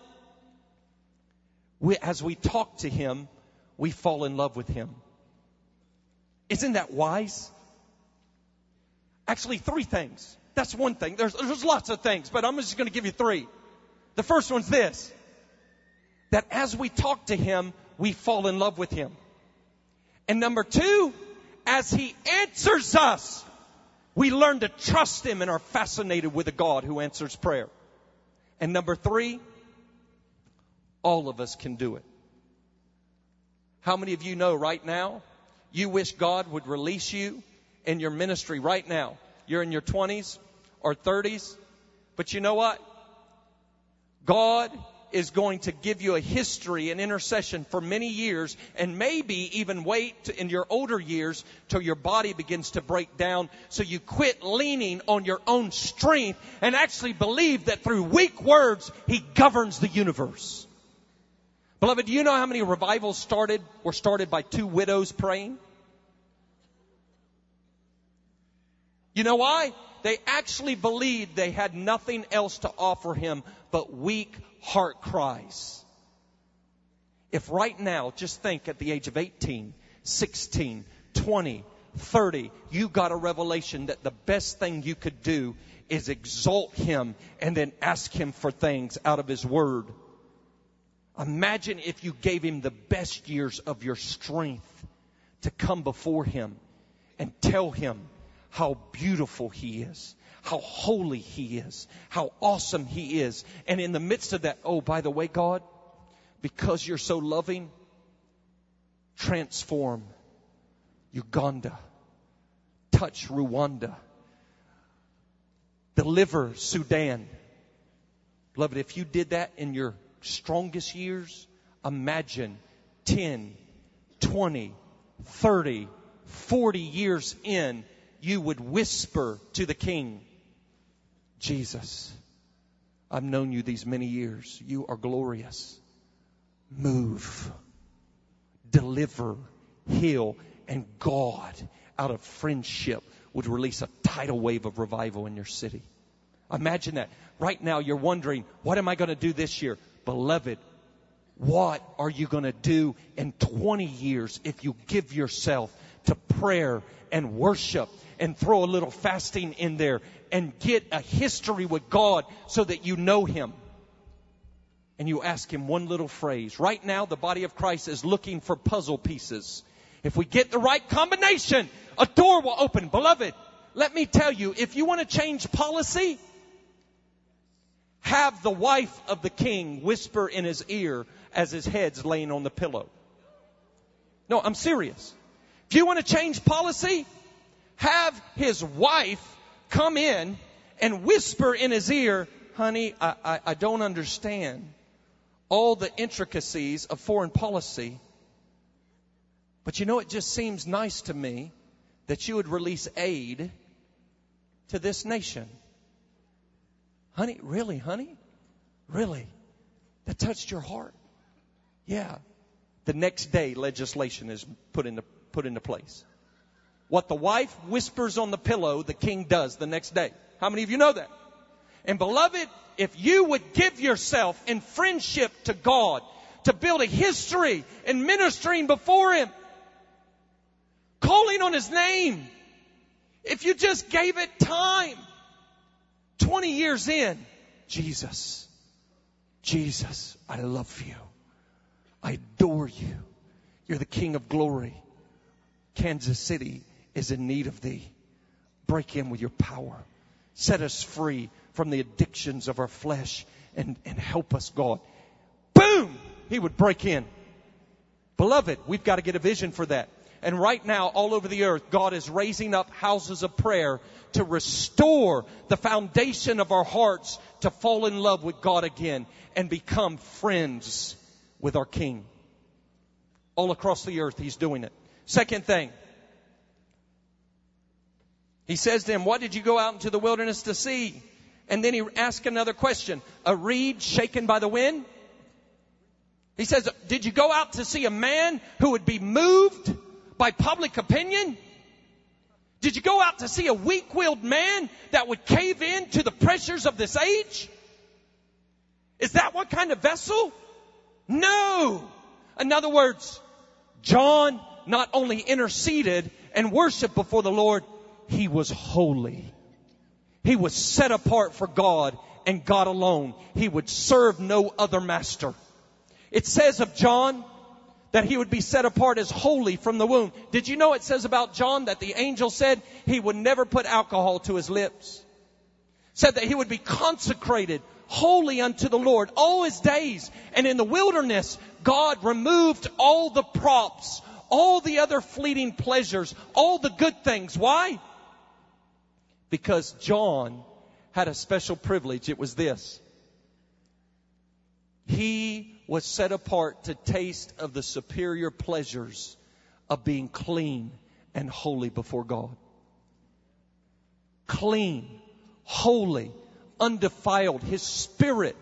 we, as we talk to Him, we fall in love with Him. Isn't that wise? Actually, three things. That's one thing. There's, there's lots of things, but I'm just going to give you three. The first one's this that as we talk to Him, we fall in love with Him. And number two, as He answers us, we learn to trust Him and are fascinated with a God who answers prayer. And number three, all of us can do it. How many of you know right now, you wish God would release you in your ministry right now? You're in your 20s or 30s, but you know what? God is going to give you a history and intercession for many years and maybe even wait in your older years till your body begins to break down so you quit leaning on your own strength and actually believe that through weak words he governs the universe. Beloved, do you know how many revivals started were started by two widows praying? You know why? They actually believed they had nothing else to offer him but weak heart cries. If right now, just think at the age of 18, 16, 20, 30, you got a revelation that the best thing you could do is exalt Him and then ask Him for things out of His Word. Imagine if you gave Him the best years of your strength to come before Him and tell Him how beautiful He is, how holy He is, how awesome He is. And in the midst of that, oh, by the way, God, because you're so loving, transform Uganda, touch Rwanda, deliver Sudan. Beloved, if you did that in your strongest years, imagine 10, 20, 30, 40 years in, you would whisper to the king, Jesus, I've known you these many years. You are glorious. Move, deliver, heal, and God, out of friendship, would release a tidal wave of revival in your city. Imagine that. Right now you're wondering, what am I going to do this year? Beloved, what are you going to do in 20 years if you give yourself to prayer and worship and throw a little fasting in there and get a history with God so that you know Him? And you ask Him one little phrase. Right now, the body of Christ is looking for puzzle pieces. If we get the right combination, a door will open. Beloved, let me tell you, if you want to change policy, have the wife of the king whisper in his ear as his head's laying on the pillow. No, I'm serious. If you want to change policy, have his wife come in and whisper in his ear, honey, I, I, I don't understand all the intricacies of foreign policy. But you know, it just seems nice to me that you would release aid to this nation. Honey, really, honey? Really? That touched your heart? Yeah. The next day, legislation is put into, put into place. What the wife whispers on the pillow, the king does the next day. How many of you know that? And beloved, if you would give yourself in friendship to God to build a history in ministering before Him, calling on His name, if you just gave it time, 20 years in, Jesus, Jesus, I love you. I adore you. You're the King of glory. Kansas City is in need of thee. Break in with your power. Set us free from the addictions of our flesh and, and help us, God. Boom! He would break in. Beloved, we've got to get a vision for that. And right now, all over the earth, God is raising up houses of prayer to restore the foundation of our hearts to fall in love with God again and become friends with our King. All across the earth, He's doing it. Second thing, He says to him, What did you go out into the wilderness to see? And then He asks another question A reed shaken by the wind? He says, Did you go out to see a man who would be moved by public opinion? Did you go out to see a weak-willed man that would cave in to the pressures of this age? Is that what kind of vessel? No. In other words, John not only interceded and worshiped before the Lord, he was holy. He was set apart for God and God alone. He would serve no other master. It says of John that he would be set apart as holy from the womb. Did you know it says about John that the angel said he would never put alcohol to his lips? Said that he would be consecrated holy unto the Lord all his days. And in the wilderness, God removed all the props, all the other fleeting pleasures, all the good things. Why? Because John had a special privilege. It was this. He was set apart to taste of the superior pleasures of being clean and holy before God. Clean, holy, undefiled, his spirit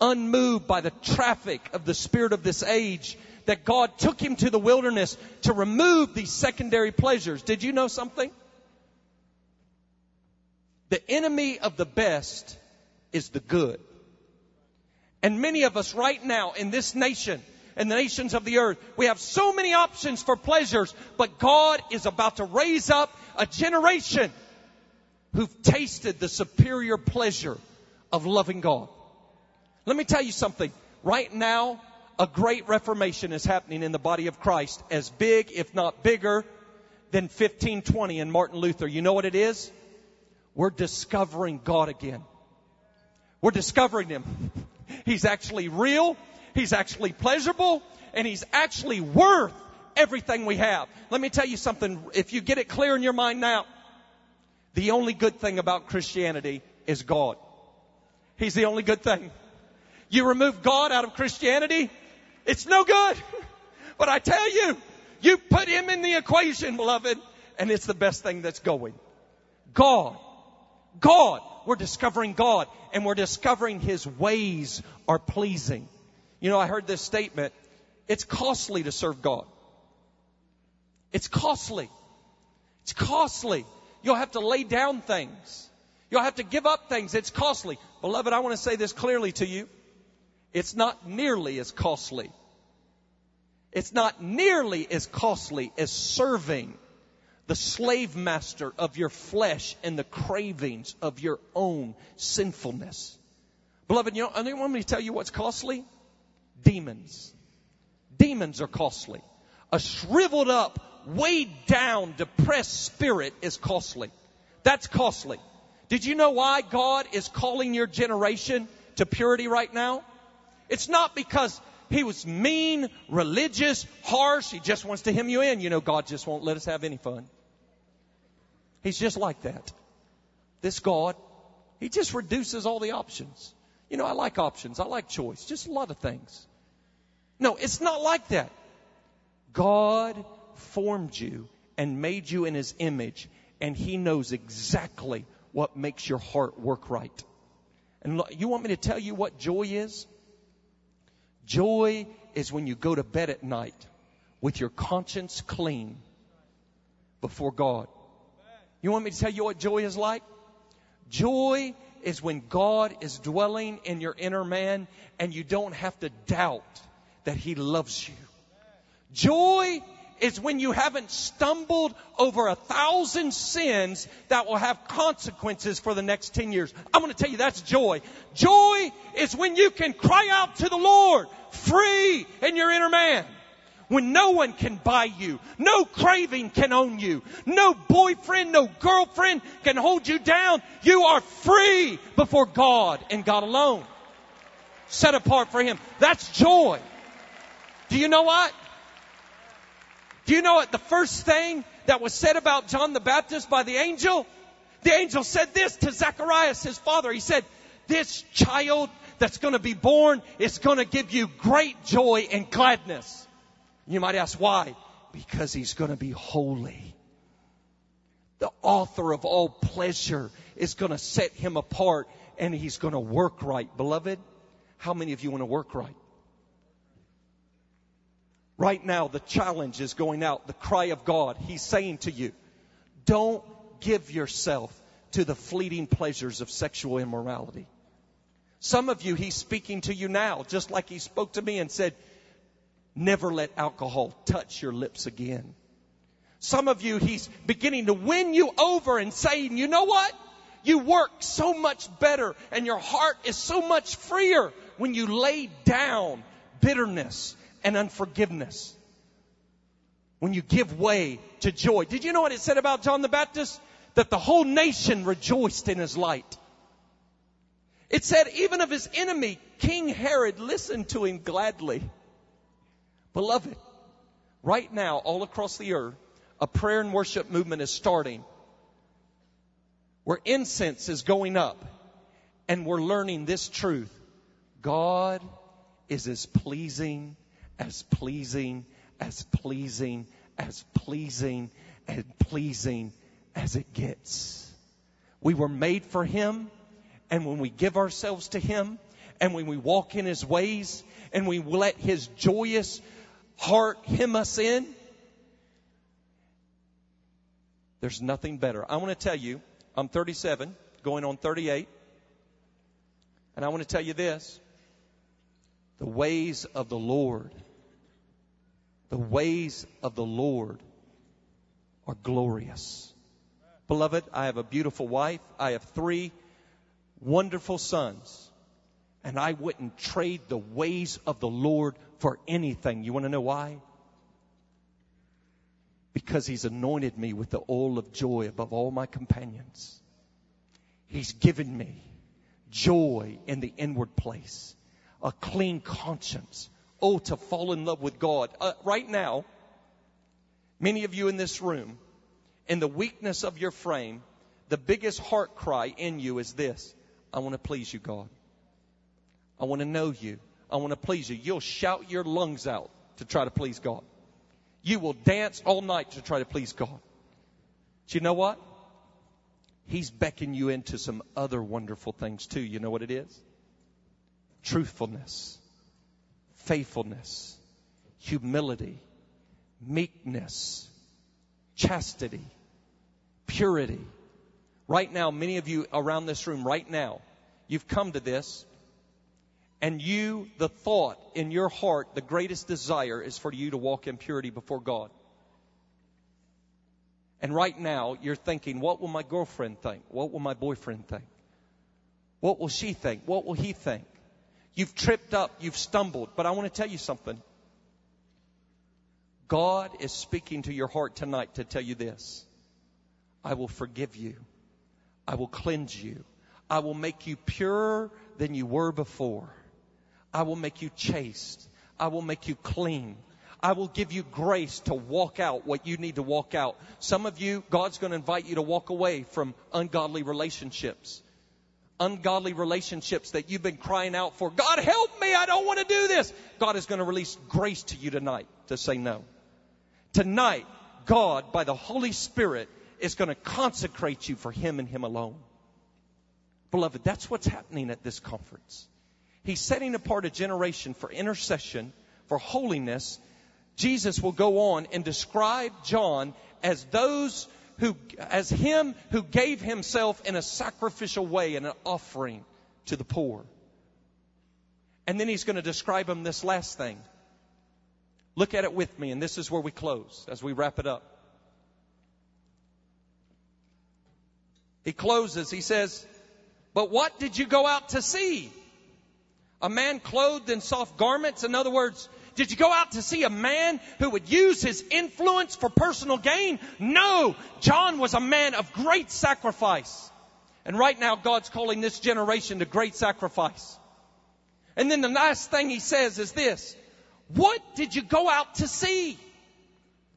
unmoved by the traffic of the spirit of this age, that God took him to the wilderness to remove these secondary pleasures. Did you know something? The enemy of the best is the good. And many of us right now in this nation and the nations of the earth, we have so many options for pleasures, but God is about to raise up a generation who've tasted the superior pleasure of loving God. Let me tell you something. Right now, a great reformation is happening in the body of Christ, as big, if not bigger, than 1520 and Martin Luther. You know what it is? We're discovering God again. We're discovering Him. He's actually real. He's actually pleasurable. And He's actually worth everything we have. Let me tell you something. If you get it clear in your mind now, the only good thing about Christianity is God. He's the only good thing. You remove God out of Christianity, it's no good. But I tell you, you put Him in the equation, beloved, and it's the best thing that's going. God. God. We're discovering God and we're discovering His ways are pleasing. You know, I heard this statement. It's costly to serve God. It's costly. It's costly You'll have to lay down things. You'll have to give up things. It's costly. Beloved, I want to say this clearly to you. It's not nearly as costly. It's not nearly as costly as serving the slave master of your flesh and the cravings of your own sinfulness. Beloved, you know, I want me to tell you what's costly? Demons. Demons are costly. A shriveled up, weighed down, depressed spirit is costly. That's costly. Did you know why God is calling your generation to purity right now? It's not because he was mean, religious, harsh. He just wants to hem you in. You know, God just won't let us have any fun. He's just like that. This God, He just reduces all the options. You know, I like options. I like choice. Just a lot of things. No, it's not like that. God formed you and made you in His image, and He knows exactly what makes your heart work right. And you want me to tell you what joy is? Joy is when you go to bed at night with your conscience clean before God. You want me to tell you what joy is like? Joy is when God is dwelling in your inner man and you don't have to doubt that He loves you. Joy is when you haven't stumbled over a thousand sins that will have consequences for the next 10 years. I'm going to tell you that's joy. Joy is when you can cry out to the Lord free in your inner man. When no one can buy you, no craving can own you, no boyfriend, no girlfriend can hold you down. You are free before God and God alone. Set apart for Him. That's joy. Do you know what? Do you know what the first thing that was said about John the Baptist by the angel? The angel said this to Zacharias, his father. He said, this child that's going to be born is going to give you great joy and gladness. You might ask why? Because he's going to be holy. The author of all pleasure is going to set him apart and he's going to work right. Beloved, how many of you want to work right? Right now, the challenge is going out, the cry of God. He's saying to you, don't give yourself to the fleeting pleasures of sexual immorality. Some of you, He's speaking to you now, just like He spoke to me and said, never let alcohol touch your lips again. Some of you, He's beginning to win you over and saying, you know what? You work so much better and your heart is so much freer when you lay down bitterness and unforgiveness. When you give way to joy. Did you know what it said about John the Baptist? That the whole nation rejoiced in his light. It said even of his enemy, King Herod listened to him gladly. Beloved, right now, all across the earth, a prayer and worship movement is starting where incense is going up and we're learning this truth. God is as pleasing as pleasing, as pleasing, as pleasing, and pleasing as it gets. We were made for Him, and when we give ourselves to Him, and when we walk in His ways, and we let His joyous heart hem us in, there's nothing better. I want to tell you, I'm 37, going on 38, and I want to tell you this. The ways of the Lord the ways of the Lord are glorious. Beloved, I have a beautiful wife. I have three wonderful sons. And I wouldn't trade the ways of the Lord for anything. You want to know why? Because He's anointed me with the oil of joy above all my companions. He's given me joy in the inward place, a clean conscience, Oh, to fall in love with God. Uh, right now, many of you in this room, in the weakness of your frame, the biggest heart cry in you is this I want to please you, God. I want to know you. I want to please you. You'll shout your lungs out to try to please God. You will dance all night to try to please God. But you know what? He's beckoning you into some other wonderful things too. You know what it is? Truthfulness faithfulness, humility, meekness, chastity, purity. Right now, many of you around this room right now, you've come to this and you, the thought in your heart, the greatest desire is for you to walk in purity before God. And right now, you're thinking, what will my girlfriend think? What will my boyfriend think? What will she think? What will he think? You've tripped up, you've stumbled, but I want to tell you something. God is speaking to your heart tonight to tell you this. I will forgive you. I will cleanse you. I will make you purer than you were before. I will make you chaste. I will make you clean. I will give you grace to walk out what you need to walk out. Some of you, God's going to invite you to walk away from ungodly relationships. Ungodly relationships that you've been crying out for. God help me, I don't want to do this. God is going to release grace to you tonight to say no. Tonight, God, by the Holy Spirit, is going to consecrate you for Him and Him alone. Beloved, that's what's happening at this conference. He's setting apart a generation for intercession, for holiness. Jesus will go on and describe John as those who, as him who gave himself in a sacrificial way and an offering to the poor. And then he's going to describe him this last thing. Look at it with me, and this is where we close as we wrap it up. He closes, he says, But what did you go out to see? A man clothed in soft garments? In other words, did you go out to see a man who would use his influence for personal gain? No. John was a man of great sacrifice. And right now, God's calling this generation to great sacrifice. And then the last thing he says is this What did you go out to see?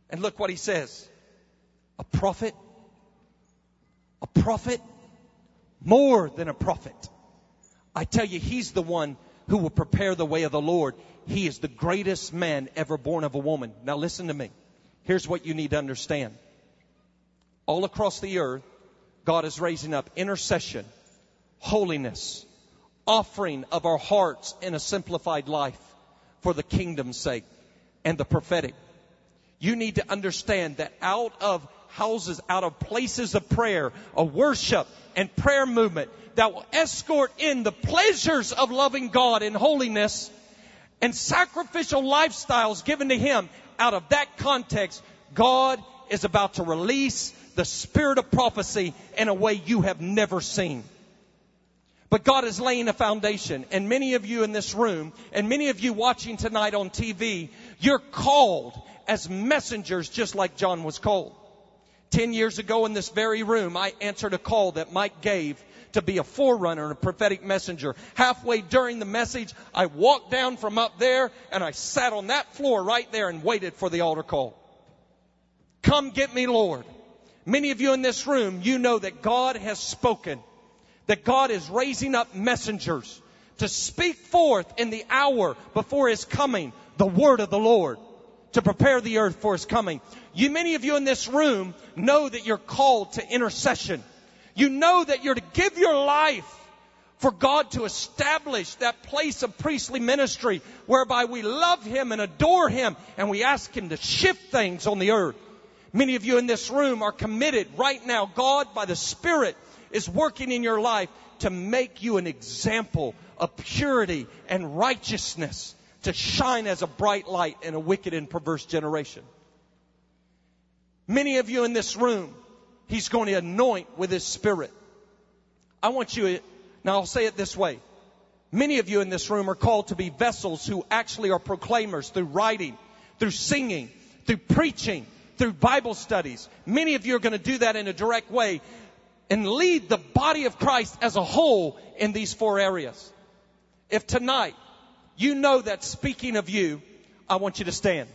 And look what he says a prophet a prophet, more than a prophet. I tell you, he's the one who will prepare the way of the Lord. He is the greatest man ever born of a woman. Now listen to me. Here's what you need to understand. All across the earth, God is raising up intercession, holiness, offering of our hearts in a simplified life for the kingdom's sake and the prophetic. You need to understand that out of houses, out of places of prayer, a worship and prayer movement that will escort in the pleasures of loving God in holiness and sacrificial lifestyles given to Him. Out of that context, God is about to release the spirit of prophecy in a way you have never seen. But God is laying a foundation, and many of you in this room, and many of you watching tonight on TV, you're called as messengers just like John was called. Ten years ago in this very room, I answered a call that Mike gave to be a forerunner and a prophetic messenger. Halfway during the message, I walked down from up there and I sat on that floor right there and waited for the altar call. Come get me, Lord. Many of you in this room, you know that God has spoken, that God is raising up messengers to speak forth in the hour before His coming the word of the Lord to prepare the earth for his coming. You, many of you in this room know that you're called to intercession. You know that you're to give your life for God to establish that place of priestly ministry whereby we love Him and adore Him and we ask Him to shift things on the earth. Many of you in this room are committed right now. God, by the Spirit, is working in your life to make you an example of purity and righteousness to shine as a bright light in a wicked and perverse generation. Many of you in this room, He's going to anoint with His Spirit. I want you, now I'll say it this way. Many of you in this room are called to be vessels who actually are proclaimers through writing, through singing, through preaching, through Bible studies. Many of you are going to do that in a direct way and lead the body of Christ as a whole in these four areas. If tonight you know that speaking of you, I want you to stand.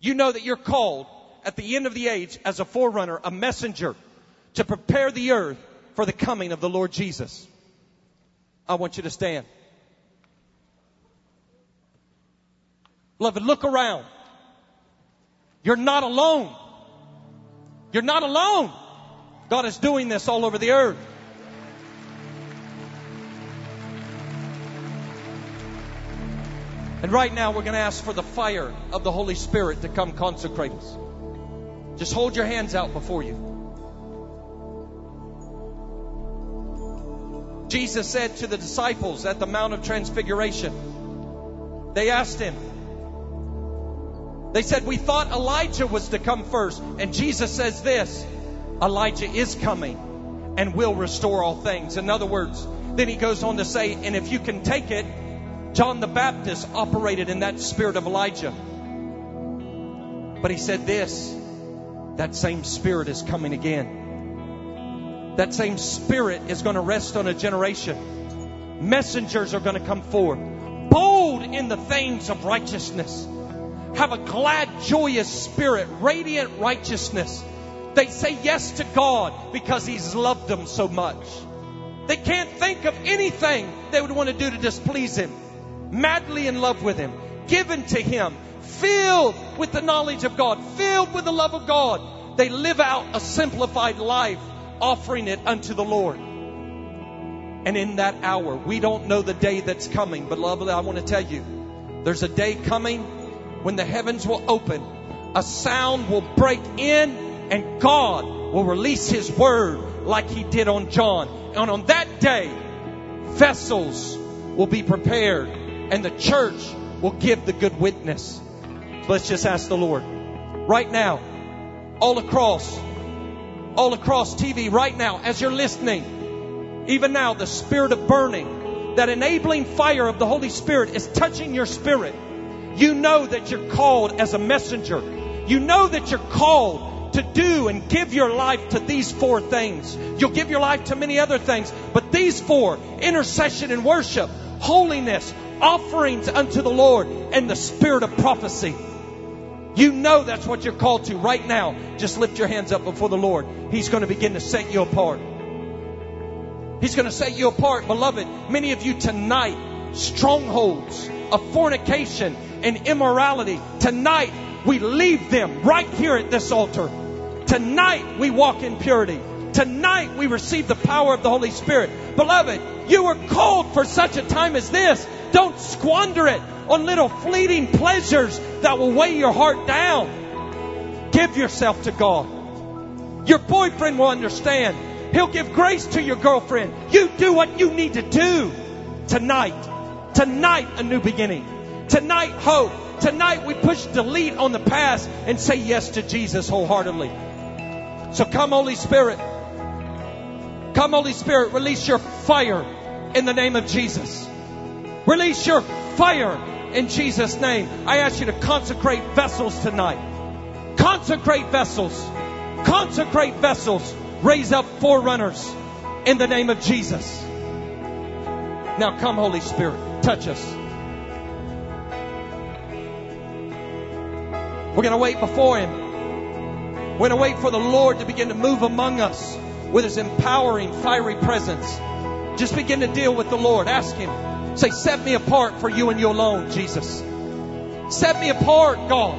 You know that you're called at the end of the age as a forerunner, a messenger to prepare the earth for the coming of the Lord Jesus. I want you to stand. Beloved, look around. You're not alone. You're not alone. God is doing this all over the earth. And right now, we're going to ask for the fire of the Holy Spirit to come consecrate us. Just hold your hands out before you. Jesus said to the disciples at the Mount of Transfiguration, they asked him, they said, We thought Elijah was to come first. And Jesus says this Elijah is coming and will restore all things. In other words, then he goes on to say, And if you can take it, John the Baptist operated in that spirit of Elijah. But he said this that same spirit is coming again. That same spirit is going to rest on a generation. Messengers are going to come forth, bold in the things of righteousness have a glad, joyous spirit, radiant righteousness. They say yes to God because He's loved them so much. They can't think of anything they would want to do to displease Him. Madly in love with Him, given to Him, filled with the knowledge of God, filled with the love of God. They live out a simplified life, offering it unto the Lord. And in that hour, we don't know the day that's coming, but lovely, I want to tell you, there's a day coming when the heavens will open, a sound will break in and God will release His word like He did on John. And on that day, vessels will be prepared and the church will give the good witness. Let's just ask the Lord. Right now, all across, all across TV, right now, as you're listening, even now, the spirit of burning, that enabling fire of the Holy Spirit is touching your spirit. You know that you're called as a messenger. You know that you're called to do and give your life to these four things. You'll give your life to many other things, but these four intercession and worship, holiness, offerings unto the Lord, and the spirit of prophecy. You know that's what you're called to right now. Just lift your hands up before the Lord. He's going to begin to set you apart. He's going to set you apart, beloved. Many of you tonight, strongholds of fornication and immorality. Tonight, we leave them right here at this altar. Tonight, we walk in purity. Tonight, we receive the power of the Holy Spirit. Beloved, you were called for such a time as this. Don't squander it on little fleeting pleasures that will weigh your heart down. Give yourself to God. Your boyfriend will understand. He'll give grace to your girlfriend. You do what you need to do tonight. Tonight, a new beginning. Tonight, hope. Tonight, we push delete on the past and say yes to Jesus wholeheartedly. So come, Holy Spirit. Come, Holy Spirit, release your fire in the name of Jesus. Release your fire in Jesus' name. I ask you to consecrate vessels tonight. Consecrate vessels. Consecrate vessels. Raise up forerunners in the name of Jesus. Now come, Holy Spirit, touch us. We're going to wait before Him. We're going to wait for the Lord to begin to move among us with His empowering, fiery presence. Just begin to deal with the Lord. Ask Him. Say, set me apart for you and you alone, Jesus. Set me apart, God.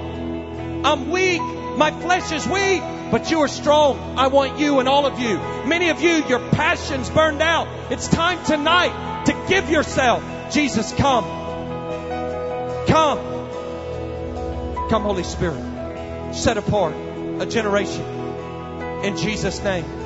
I'm weak. My flesh is weak, but you are strong. I want you and all of you. Many of you, your passion's burned out. It's time tonight to give yourself. Jesus, come. Come. Come, Holy Spirit. Set apart a generation. In Jesus' name.